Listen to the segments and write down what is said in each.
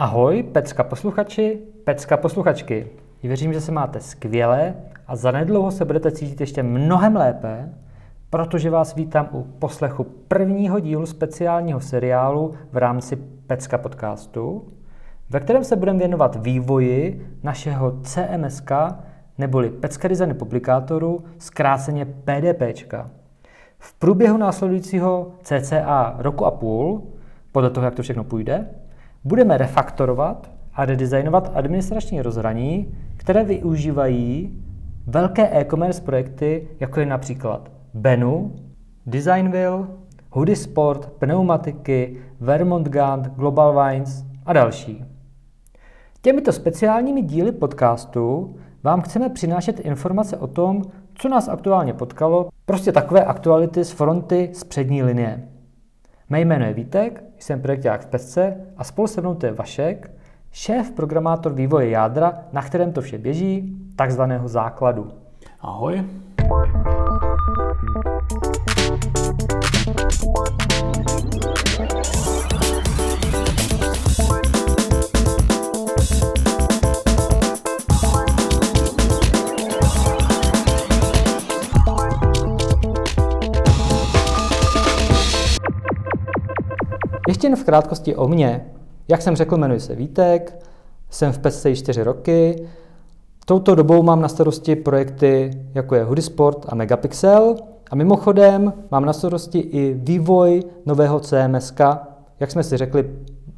Ahoj, Pecka posluchači, Pecka posluchačky. Věřím, že se máte skvěle a zanedlouho se budete cítit ještě mnohem lépe, protože vás vítám u poslechu prvního dílu speciálního seriálu v rámci Pecka podcastu, ve kterém se budeme věnovat vývoji našeho CMSK neboli Pecka Design Publikátoru, zkráceně PDPčka. V průběhu následujícího CCA roku a půl, podle toho, jak to všechno půjde, budeme refaktorovat a redesignovat administrační rozhraní, které využívají velké e-commerce projekty, jako je například Benu, Designville, Hoodie Sport, pneumatiky, Vermont Gant, Global Wines a další. Těmito speciálními díly podcastu vám chceme přinášet informace o tom, co nás aktuálně potkalo, prostě takové aktuality z fronty z přední linie. Mé jméno je Vítek, jsem projekták v Pesce a spolu se mnou to je Vašek, šéf programátor vývoje jádra, na kterém to vše běží, takzvaného základu. Ahoj. Jen v krátkosti o mně. Jak jsem řekl, jmenuji se Vítek, jsem v PESce 4 roky. Touto dobou mám na starosti projekty, jako je Hoodie a Megapixel. A mimochodem mám na starosti i vývoj nového CMSK, jak jsme si řekli,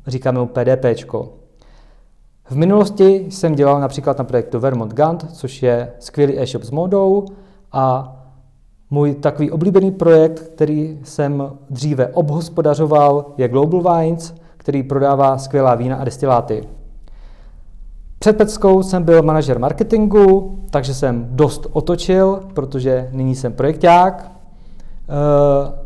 říkáme mu PDPčko. V minulosti jsem dělal například na projektu Vermont Gant, což je skvělý e-shop s modou a můj takový oblíbený projekt, který jsem dříve obhospodařoval, je Global Wines, který prodává skvělá vína a destiláty. Před Peckou jsem byl manažer marketingu, takže jsem dost otočil, protože nyní jsem projekták. E,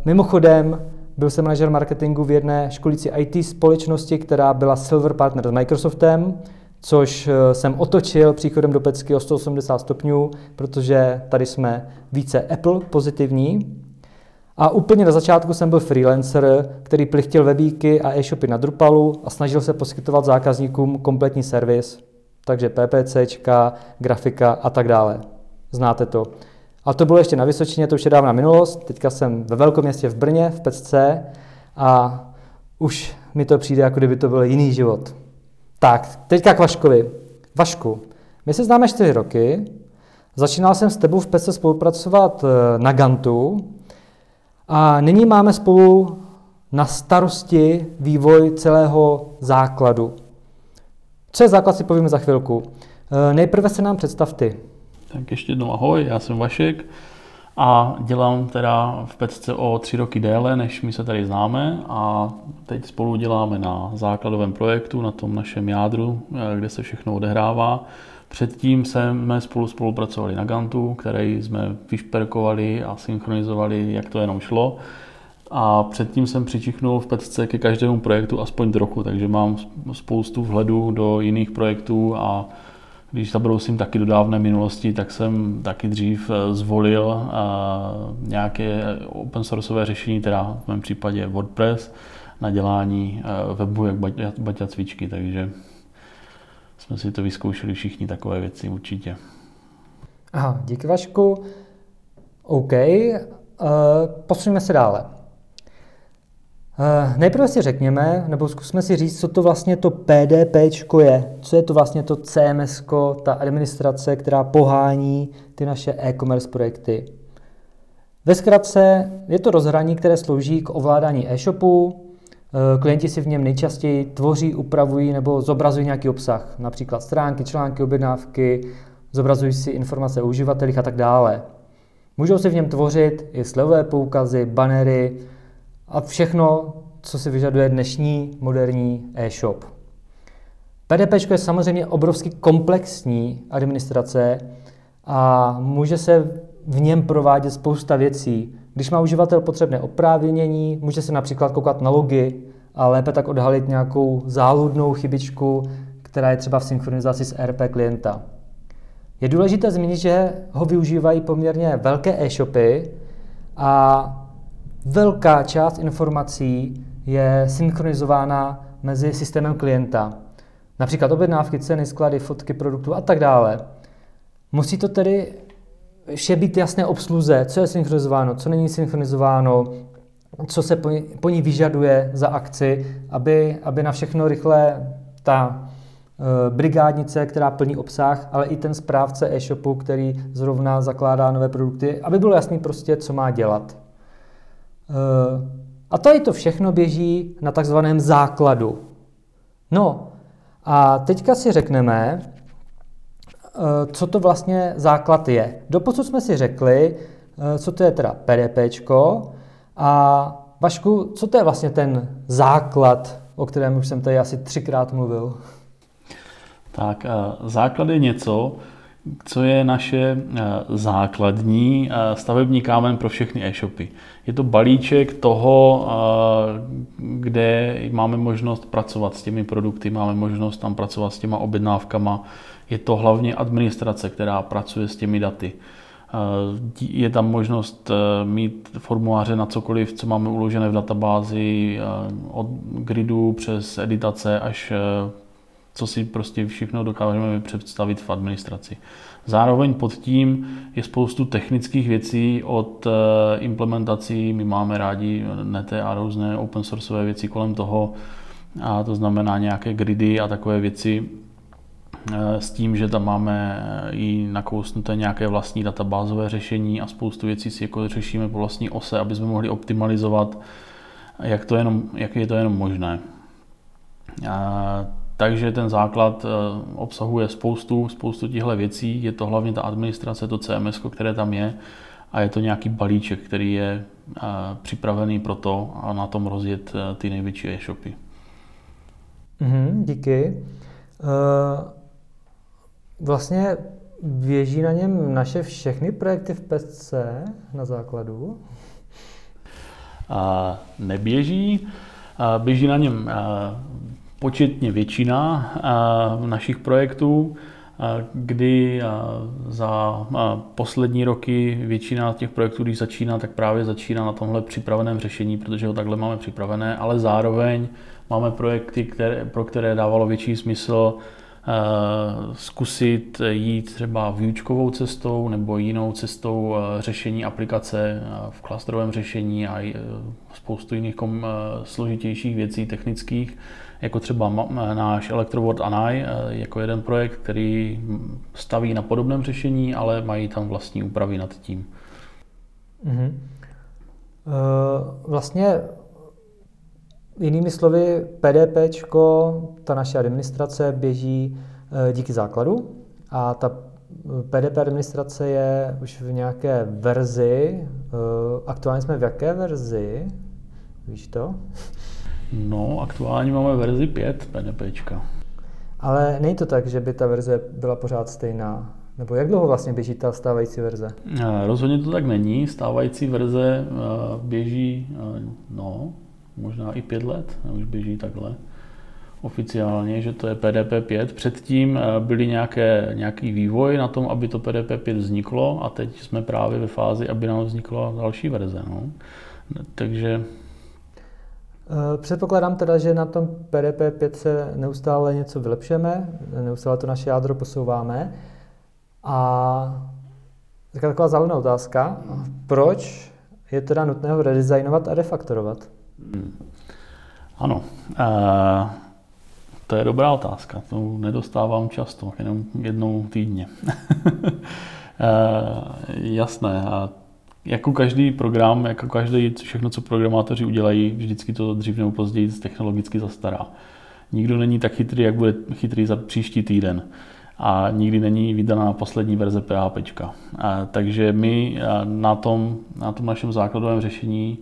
mimochodem, byl jsem manažer marketingu v jedné školící IT společnosti, která byla Silver Partner s Microsoftem, což eh, jsem otočil příchodem do pecky o 180 stupňů, protože tady jsme více Apple pozitivní. A úplně na začátku jsem byl freelancer, který plichtil webíky a e-shopy na Drupalu a snažil se poskytovat zákazníkům kompletní servis, takže PPCčka, grafika a tak dále. Znáte to. A to bylo ještě na Vysočině, to už je dávná minulost. Teďka jsem ve velkém městě v Brně, v Pecce a už mi to přijde, jako kdyby to byl jiný život. Tak, teďka k Vaškovi. Vašku, my se známe čtyři roky, začínal jsem s tebou v PESce spolupracovat eh, na Gantu a nyní máme spolu na starosti vývoj celého základu. Co je základ, si povíme za chvilku. Eh, nejprve se nám představ ty. Tak ještě jednou ahoj, já jsem Vašek a dělám teda v Pecce o tři roky déle, než my se tady známe a teď spolu děláme na základovém projektu, na tom našem jádru, eh, kde se všechno odehrává. Předtím jsme spolu spolupracovali na Gantu, který jsme vyšperkovali a synchronizovali, jak to jenom šlo. A předtím jsem přičichnul v Pecce ke každému projektu aspoň trochu, takže mám spoustu vhledu do jiných projektů a když zabrousím taky do dávné minulosti, tak jsem taky dřív eh, zvolil eh, nějaké open sourceové řešení, teda v mém případě WordPress, na dělání eh, webu jak baťa cvičky, takže jsme si to vyzkoušeli všichni takové věci určitě. Aha, díky Vašku. OK, uh, posuneme se dále. Uh, nejprve si řekněme, nebo zkusme si říct, co to vlastně to PDP je. Co je to vlastně to CMS, ta administrace, která pohání ty naše e-commerce projekty. Ve zkratce je to rozhraní, které slouží k ovládání e-shopu. Eh, klienti si v něm nejčastěji tvoří, upravují nebo zobrazují nějaký obsah, například stránky, články, objednávky, zobrazují si informace o uživatelích a tak dále. Můžou si v něm tvořit i slevové poukazy, banery, a všechno, co si vyžaduje dnešní moderní e-shop. PDP je samozřejmě obrovsky komplexní administrace a může se v něm provádět spousta věcí. Když má uživatel potřebné oprávnění, může se například koukat na logy a lépe tak odhalit nějakou záludnou chybičku, která je třeba v synchronizaci s RP klienta. Je důležité zmínit, že ho využívají poměrně velké e-shopy a Velká část informací je synchronizována mezi systémem klienta. například objednávky, ceny, sklady, fotky produktů a tak dále. Musí to tedy vše být jasné obsluze, co je synchronizováno, co není synchronizováno, co se po ní, po ní vyžaduje za akci, aby, aby na všechno rychle ta e, brigádnice, která plní obsah, ale i ten správce e-shopu, který zrovna zakládá nové produkty, aby bylo jasný prostě, co má dělat. E, a tady to všechno běží na takzvaném základu. No a teďka si řekneme, Eh, co to vlastně základ je. Doposud jsme si řekli, eh, co to je teda PDPčko a Vašku, co to je vlastně ten základ, o kterém už jsem tady asi třikrát mluvil? Tak eh, základ je něco, co je naše základní stavební kámen pro všechny e-shopy. Je to balíček toho, kde máme možnost pracovat s těmi produkty, máme možnost tam pracovat s těma objednávkama, je to hlavně administrace, která pracuje s těmi daty. Eh, je tam možnost eh, mít formuláře na cokoliv, co máme uložené v databázi, eh, od gridu přes editace až co si prostě všechno dokážeme představit v administraci. Zároveň pod tím je spoustu technických věcí od implementací, my máme rádi nete a různé open sourceové věci kolem toho, a to znamená nějaké gridy a takové věci, Eh, s tím, že tam máme eh, i nakousnuté nějaké vlastní databázové řešení a spoustu věcí si jako řešíme po vlastní ose, aby jsme mohli optimalizovat, jak, to jenom, jak je to jenom možné. A, takže ten základ eh, obsahuje spoustu, spoustu těchto věcí. Je to hlavně ta administrace, to CMS, které tam je a je to nějaký balíček, který je připravený pro to a na tom rozjet ty největší e-shopy. Mm, díky. Vlastně běží na něm naše všechny projekty v PSC na základu? A neběží. Běží na něm početně většina našich projektů, kdy za poslední roky většina těch projektů, když začíná, tak právě začíná na tomhle připraveném řešení, protože ho takhle máme připravené, ale zároveň máme projekty, které, pro které dávalo větší smysl Eh, zkusit jít třeba výučkovou cestou nebo jinou cestou eh, řešení aplikace eh, v klastrovém řešení a spoustu jiných složitějších věcí technických, jako třeba náš Electrovod Anai, jako jeden projekt, který staví na podobném řešení, ale mají tam vlastní úpravy nad tím. Mm-hmm. Vlastně Jinými slovy, PDP, ta naše administrace běží eh, díky základu a ta PDP administrace je už v nějaké verzi. Eh, aktuálně jsme v jaké verzi? Víš to? No, aktuálně máme verzi 5 PDP. Ale není to tak, že by ta verze byla pořád stejná. Nebo jak dlouho vlastně běží ta stávající verze? Eh, rozhodně to tak není. Stávající verze běží, no, možná i pět let, už běží takhle oficiálně, že to je PDP 5. Předtím eh, byly nějaké, nějaký vývoj na tom, aby to PDP 5 vzniklo a teď jsme právě ve fázi, aby nám vznikla další verze. No. Takže eh, Předpokládám teda, že na tom PDP 5 se neustále něco vylepšeme, neustále to naše jádro posouváme. A taková zaujímavá otázka, proč je teda nutné ho redesignovat a refaktorovat? Hmm. Ano, uh, to je dobrá otázka. To nedostávám často, jenom jednou týdně. uh, jasné. A jako každý program, jako každý, všechno, co programátoři udělají, vždycky to dřív nebo později technologicky zastará. Nikdo není tak chytrý, jak bude chytrý za příští týden. A nikdy není vydaná poslední verze PHP. A, takže my na tom, na tom našem základovém řešení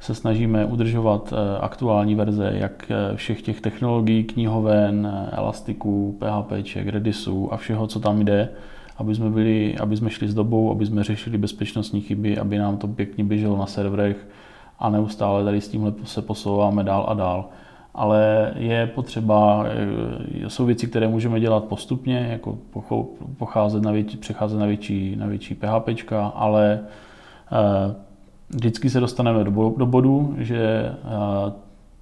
se snažíme udržovat eh, aktuální verze jak eh, všech těch technologií, knihoven, eh, Elastiků, PHP, Redisů a všeho, co tam jde, aby jsme, byli, aby jsme šli s dobou, aby jsme řešili bezpečnostní chyby, aby nám to pěkně běželo na serverech a neustále tady s tímhle se posouváme dál a dál. Ale je potřeba, jsou věci, které můžeme dělat postupně, jako pocházet na větší, přecházet na větší, na větší PHP, ale vždycky se dostaneme do, do bodu, že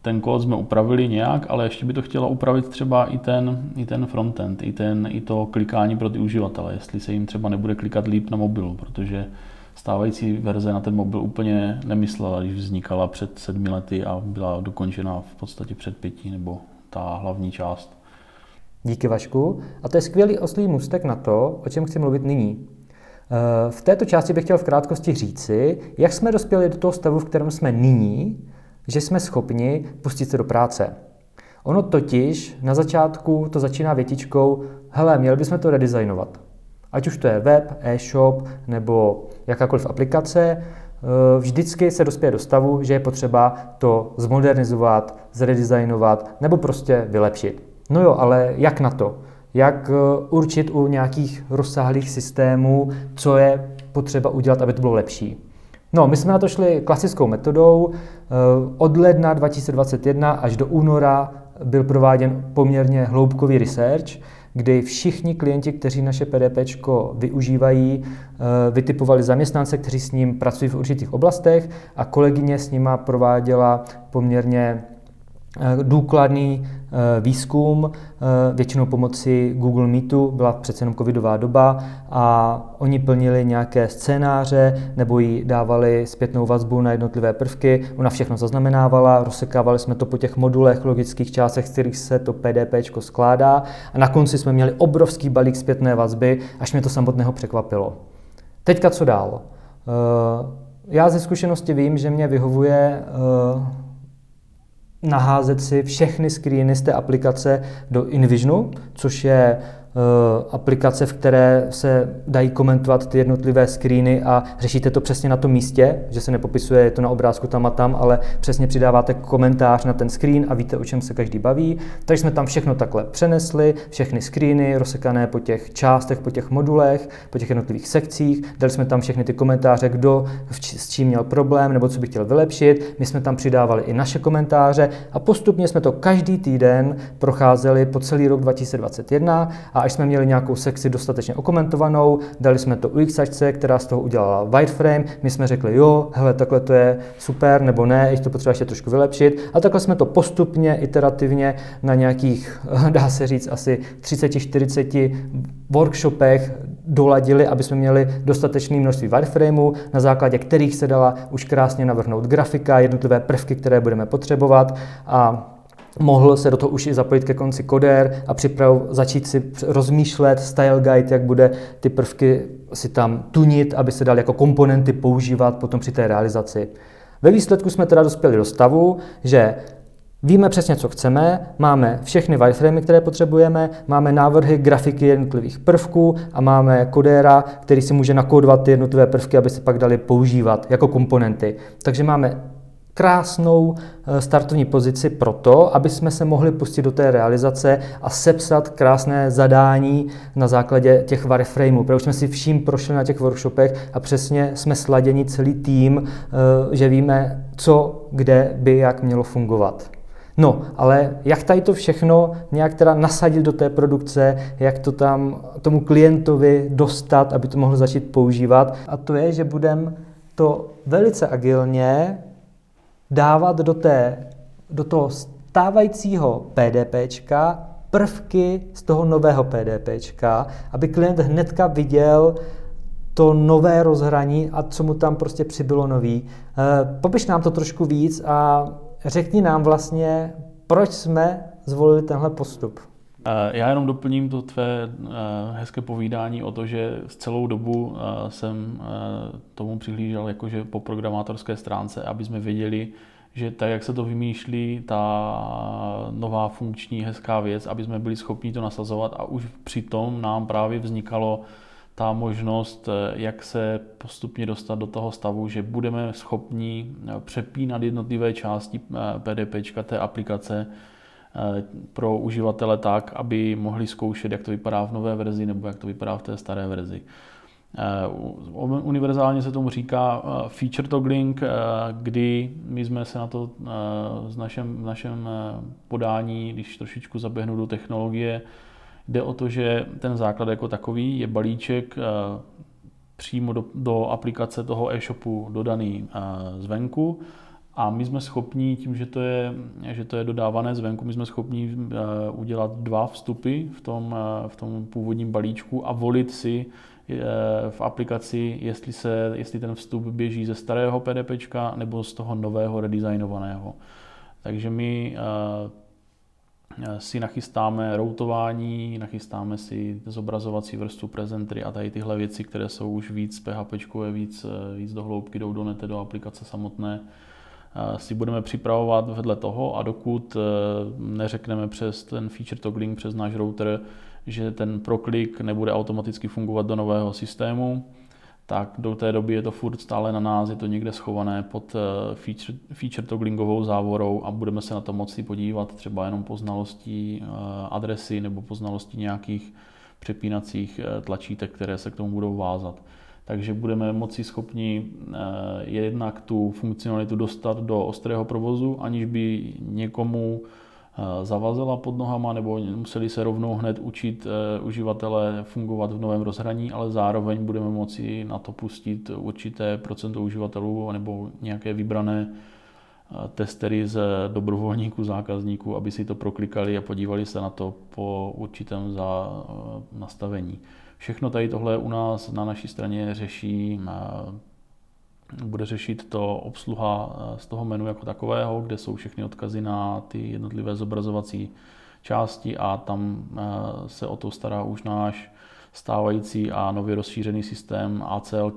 ten kód jsme upravili nějak, ale ještě by to chtěla upravit třeba i ten, i ten frontend, i, ten, i to klikání pro ty uživatele, jestli se jim třeba nebude klikat líp na mobilu, protože stávající verze na ten mobil úplně nemyslela, když vznikala před sedmi lety a byla dokončena v podstatě před pěti, nebo ta hlavní část. Díky Vašku. A to je skvělý oslý můstek na to, o čem chci mluvit nyní. Eh, v této části bych chtěl v krátkosti říci, jak jsme dospěli do toho stavu, v kterém jsme nyní, že jsme schopni pustit se do práce. Ono totiž na začátku to začíná větičkou, hele, měli bychom to redesignovat. Ať už to je web, e-shop nebo jakákoliv aplikace, eh, vždycky se dospěje do stavu, že je potřeba to zmodernizovat, zredesignovat nebo prostě vylepšit. No jo, ale jak na to? Jak eh, určit u nějakých rozsáhlých systémů, co je potřeba udělat, aby to bylo lepší? No, my jsme na to šli klasickou metodou. Eh, od ledna 2021 až do února byl prováděn poměrně hloubkový research, kdy všichni klienti, kteří naše PDP využívají, eh, vytipovali zaměstnance, kteří s ním pracují v určitých oblastech a kolegyně s nima prováděla poměrně důkladný eh, výzkum, eh, většinou pomocí Google Meetu, byla přece jenom covidová doba a oni plnili nějaké scénáře nebo jí dávali zpětnou vazbu na jednotlivé prvky. Ona všechno zaznamenávala, rozsekávali jsme to po těch modulech, logických částech, z kterých se to PDP skládá a na konci jsme měli obrovský balík zpětné vazby, až mě to samotného překvapilo. Teďka co dál? Já ze zkušenosti vím, že mě vyhovuje naházet si všechny screeny z té aplikace do InVisionu, což je aplikace, v které se dají komentovat ty jednotlivé screeny a řešíte to přesně na tom místě, že se nepopisuje je to na obrázku tam a tam, ale přesně přidáváte komentář na ten screen a víte, o čem se každý baví. Takže jsme tam všechno takhle přenesli, všechny screeny rozsekané po těch částech, po těch modulech, po těch jednotlivých sekcích. Dali jsme tam všechny ty komentáře, kdo s čím měl problém nebo co by chtěl vylepšit. My jsme tam přidávali i naše komentáře a postupně jsme to každý týden procházeli po celý rok 2021 a až jsme měli nějakou sekci dostatečně okomentovanou, dali jsme to UXačce, která z toho udělala wireframe, my jsme řekli, jo, hele, takhle to je super, nebo ne, ještě to potřeba ještě trošku vylepšit. A takhle jsme to postupně, iterativně na nějakých, dá se říct, asi 30-40 workshopech doladili, aby jsme měli dostatečné množství wireframeů, na základě kterých se dala už krásně navrhnout grafika, jednotlivé prvky, které budeme potřebovat a mohl se do toho už i zapojit ke konci kodér a připrav, začít si rozmýšlet style guide, jak bude ty prvky si tam tunit, aby se dal jako komponenty používat potom při té realizaci. Ve výsledku jsme teda dospěli do stavu, že Víme přesně, co chceme, máme všechny wireframey, které potřebujeme, máme návrhy grafiky jednotlivých prvků a máme kodéra, který si může nakódovat ty jednotlivé prvky, aby se pak dali používat jako komponenty. Takže máme krásnou eh, startovní pozici pro to, aby jsme se mohli pustit do té realizace a sepsat krásné zadání na základě těch wireframeů. Protože jsme si vším prošli na těch workshopech a přesně jsme sladěni celý tým, eh, že víme, co, kde by, jak mělo fungovat. No, ale jak tady to všechno nějak teda nasadit do té produkce, jak to tam tomu klientovi dostat, aby to mohl začít používat. A to je, že budeme to velice agilně dávat do, té, do toho stávajícího PDPčka prvky z toho nového PDPčka, aby klient hnedka viděl to nové rozhraní a co mu tam prostě přibylo nový. Eh, popiš nám to trošku víc a řekni nám vlastně, proč jsme zvolili tenhle postup. Eh, já jenom doplním to tvé eh, hezké povídání o to, že z celou dobu jsem tomu přihlížel jakože po programátorské stránce, aby jsme věděli, že tak, jak se to vymýšlí, ta nová funkční hezká věc, aby jsme byli schopni to nasazovat. A už přitom nám právě vznikalo ta možnost, jak se postupně dostat do toho stavu, že budeme schopni přepínat jednotlivé části PDP té aplikace eh, pro uživatele tak, aby mohli zkoušet, jak to vypadá v nové verzi nebo jak to vypadá v té staré verzi. Eh, univerzálně se tomu říká eh, feature toggling, eh, kdy my jsme se na to v našem, v našem podání, když trošičku zaběhnu do technologie, jde o to, že ten základ jako takový je balíček přímo do, do aplikace toho e-shopu dodaný zvenku A my jsme schopni, tím, že to je, že to je dodávané zvenku, my jsme schopni udělat dva vstupy v tom, v tom původním balíčku a volit si v aplikaci, jestli, se, jestli ten vstup běží ze starého PDP nebo z toho nového redesignovaného. Takže my Eh, si nachystáme routování, nachystáme si zobrazovací vrstvu, prezentery a tady tyhle věci, které jsou už víc PHP, víc, eh, víc do hloubky, jdou do nete, do aplikace samotné, eh, si budeme připravovat vedle toho a dokud neřekneme přes ten feature toggling, přes náš router, že ten proklik nebude automaticky fungovat do nového systému, tak do té doby je to furt stále na nás, je to někde schované pod eh, feature, feature togglingovou závorou a budeme se na to moci podívat třeba jenom po znalostí eh, adresy nebo po znalostí nějakých přepínacích eh, tlačítek, které se k tomu budou vázat. Takže budeme moci schopni jednak tu funkcionalitu dostat do ostrého provozu, aniž by někomu Eh, zavazela pod nohama, nebo museli se rovnou hned učit eh, uživatele fungovat v novém rozhraní, ale zároveň budeme moci na to pustit určité procento uživatelů nebo nějaké vybrané eh, testery z dobrovolníků, zákazníků, aby si to proklikali a podívali se na to po určitém za nastavení. Všechno tady tohle u nás na naší straně řeší bude řešit to obsluha eh, z toho menu jako takového, kde jsou všechny odkazy na ty jednotlivé zobrazovací části a tam eh, se o to stará už náš stávající a nově rozšířený systém ACL,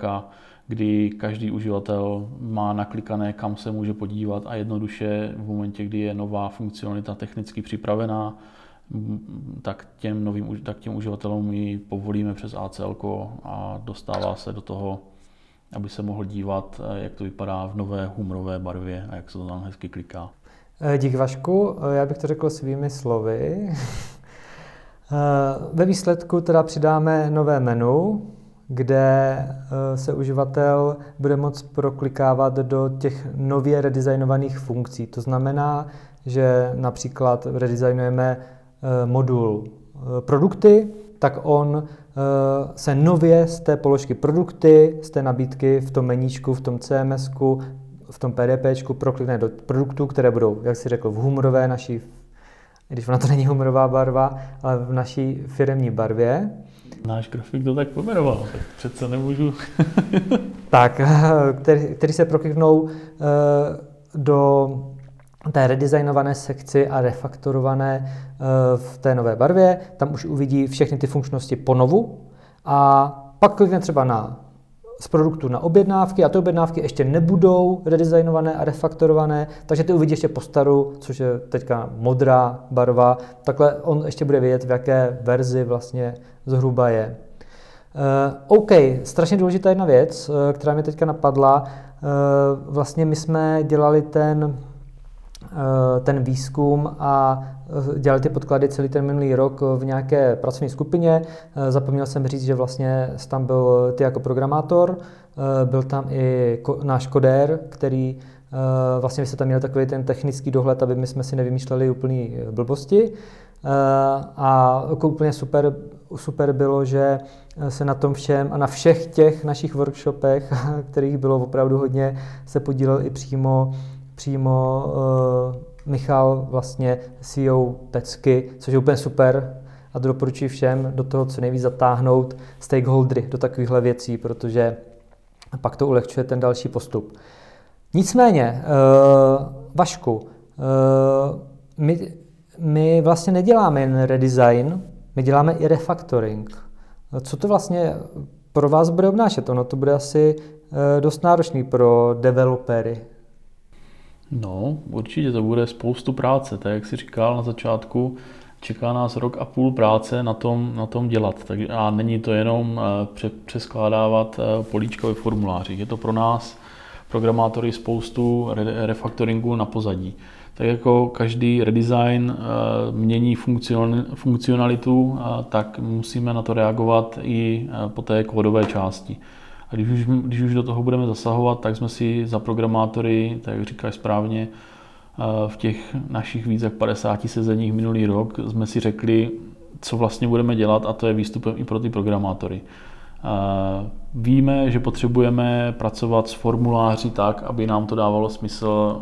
kdy každý uživatel má naklikané, kam se může podívat a jednoduše v momentě, kdy je nová funkcionalita technicky připravená, tak těm, novým, tak těm uživatelům ji povolíme přes ACL a dostává se do toho aby se mohl dívat, eh, jak to vypadá v nové humorové barvě a jak se to tam hezky kliká. Eh, dík Vašku, eh, já bych to řekl svými slovy. Ve výsledku teda přidáme nové menu, kde se uživatel bude moct proklikávat do těch nově redesignovaných funkcí. To znamená, že například redesignujeme modul produkty, tak on Eh, se nově z té položky produkty, z té nabídky v tom meníčku, v tom CMS, v tom PDP proklikne do produktů, které budou, jak si řekl, v humorové naší, když ona to není humorová barva, ale v naší firemní barvě. Náš grafik to tak pojmenoval, tak přece nemůžu. tak, který, který se prokliknou eh, do té redesignované sekci a refaktorované eh, v té nové barvě. Tam už uvidí všechny ty funkčnosti ponovu a pak klikne třeba na z produktu na objednávky a ty objednávky ještě nebudou redesignované a refaktorované, takže ty uvidí ještě po staru, což je teďka modrá barva. Takhle on ještě bude vědět, v jaké verzi vlastně zhruba je. Uh, OK, strašně důležitá jedna věc, uh, která mě teďka napadla. Uh, vlastně my jsme dělali ten Eh, ten výzkum a eh, dělali ty podklady celý ten minulý rok v nějaké pracovní skupině. Eh, zapomněl jsem říct, že vlastně tam byl ty jako programátor, byl tam i náš kodér, který vlastně se tam měl takový ten technický dohled, aby my jsme si nevymýšleli úplný blbosti. A jako úplně super, super bylo, že se na tom všem a na všech těch našich workshopech, kterých bylo opravdu hodně, se podílel i přímo přímo uh, Michal, vlastně CEO Pecky, což je úplně super a doporučuji všem do toho co nejvíc zatáhnout stakeholdery do takovýchhle věcí, protože pak to ulehčuje ten další postup. Nicméně, uh, Vašku, uh, my, my vlastně neděláme jen redesign, my děláme i refactoring. Co to vlastně pro vás bude obnášet? Ono to bude asi dost náročný pro developery. No, určitě to bude spoustu práce, tak jak jsi říkal na začátku, čeká nás rok a půl práce na tom, na tom dělat. Tak, a není to jenom eh, přeskládávat eh, políčka ve formulářích. Je to pro nás, programátory, spoustu refaktoringu na pozadí. Tak jako každý redesign eh, mění funkcionalitu, tak musíme na to reagovat i po té kódové části. A když už, když už do toho budeme zasahovat, tak jsme si za programátory, tak jak říkáš správně, eh, v těch našich víc jak 50 sezeních minulý rok jsme si řekli, co vlastně budeme dělat a to je výstupem i pro ty programátory. Víme, že potřebujeme pracovat s formuláři tak, aby nám to dávalo smysl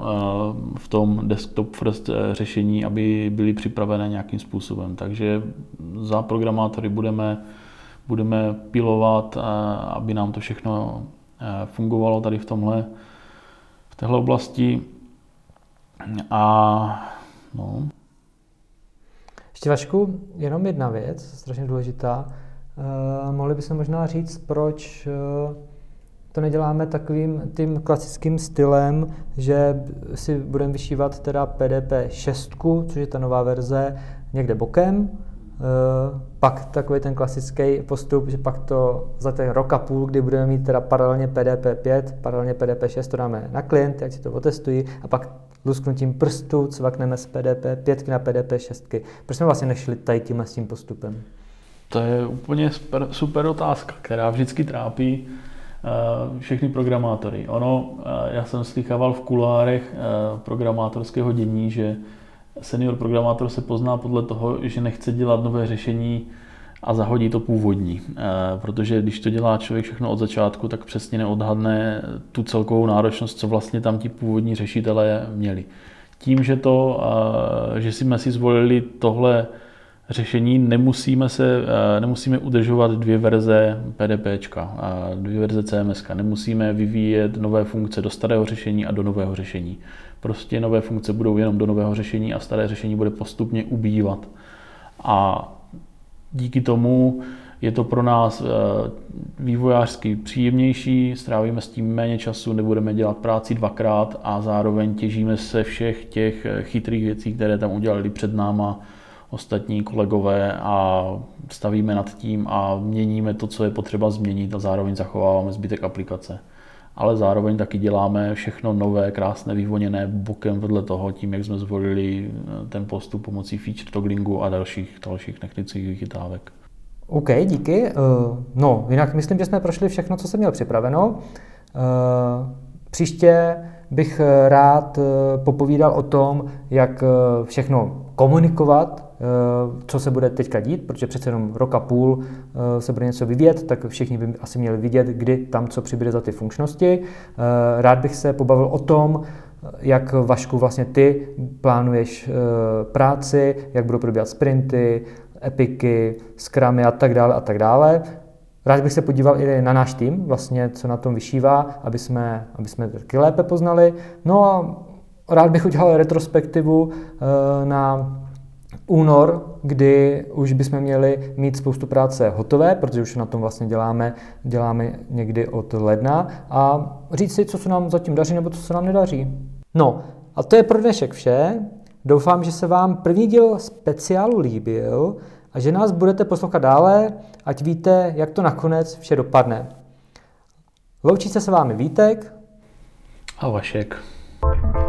v tom desktop first řešení, aby byly připravené nějakým způsobem. Takže za programátory budeme, budeme pilovat, aby nám to všechno fungovalo tady v tomhle, v téhle oblasti. A no. Ještě Vašku, jenom jedna věc, strašně důležitá. Uh, mohli bychom možná říct, proč uh, to neděláme takovým tím klasickým stylem, že si budeme vyšívat teda PDP 6, což je ta nová verze, někde bokem, pak takový ten klasický postup, že pak to za ten rok a půl, kdy budeme mít teda paralelně PDP 5, paralelně PDP 6, to dáme na klient, jak si to otestují a pak lusknutím prstu cvakneme z PDP 5 na PDP 6. Proč jsme vlastně nešli tady tímhle s tím postupem? To je úplně super, super otázka, která vždycky trápí uh, všechny programátory. Ono, uh, já jsem slychával v kulárech uh, programátorského dění, že senior programátor se pozná podle toho, že nechce dělat nové řešení a zahodí to původní. Protože když to dělá člověk všechno od začátku, tak přesně neodhadne tu celkovou náročnost, co vlastně tam ti původní řešitelé měli. Tím, že, to, že jsme si zvolili tohle řešení nemusíme, se, eh, nemusíme udržovat dvě verze PDPčka, dvě verze CMS, nemusíme vyvíjet nové funkce do starého řešení a do nového řešení. Prostě nové funkce budou jenom do nového řešení a staré řešení bude postupně ubývat. A díky tomu je to pro nás eh, vývojářsky příjemnější, strávíme s tím méně času, nebudeme dělat práci dvakrát a zároveň těžíme se všech těch eh, chytrých věcí, které tam udělali před náma ostatní kolegové a stavíme nad tím a měníme to, co je potřeba změnit a zároveň zachováváme zbytek aplikace. Ale zároveň taky děláme všechno nové, krásné, vyvoněné bokem vedle toho, tím, jak jsme zvolili eh, ten postup pomocí feature togglingu a dalších, dalších technických vychytávek. OK, díky. Uh, no, jinak myslím, že jsme prošli všechno, co jsem měl připraveno. Uh, příště bych rád popovídal o tom, jak všechno komunikovat Eh, co se bude teďka dít, protože přece jenom rok a půl eh, se bude něco vyvíjet, tak všichni by asi měli vidět, kdy tam co přibude za ty funkčnosti. Eh, rád bych se pobavil o tom, jak Vašku vlastně ty plánuješ práci, jak budou probíhat sprinty, epiky, scrumy a tak dále a tak dále. Rád bych se podíval i na náš tým, vlastně, co na tom vyšívá, aby jsme, aby jsme taky lépe poznali. No a rád bych udělal retrospektivu na únor, kdy už bychom měli mít spoustu práce hotové, protože už na tom vlastně děláme, děláme někdy od ledna a říct si, co se nám zatím daří nebo co se nám nedaří. No a to je pro dnešek vše. Doufám, že se vám první díl speciálu líbil a že nás budete poslouchat dále, ať víte, jak to nakonec vše dopadne. Loučí se s vámi Vítek a Vašek. thank you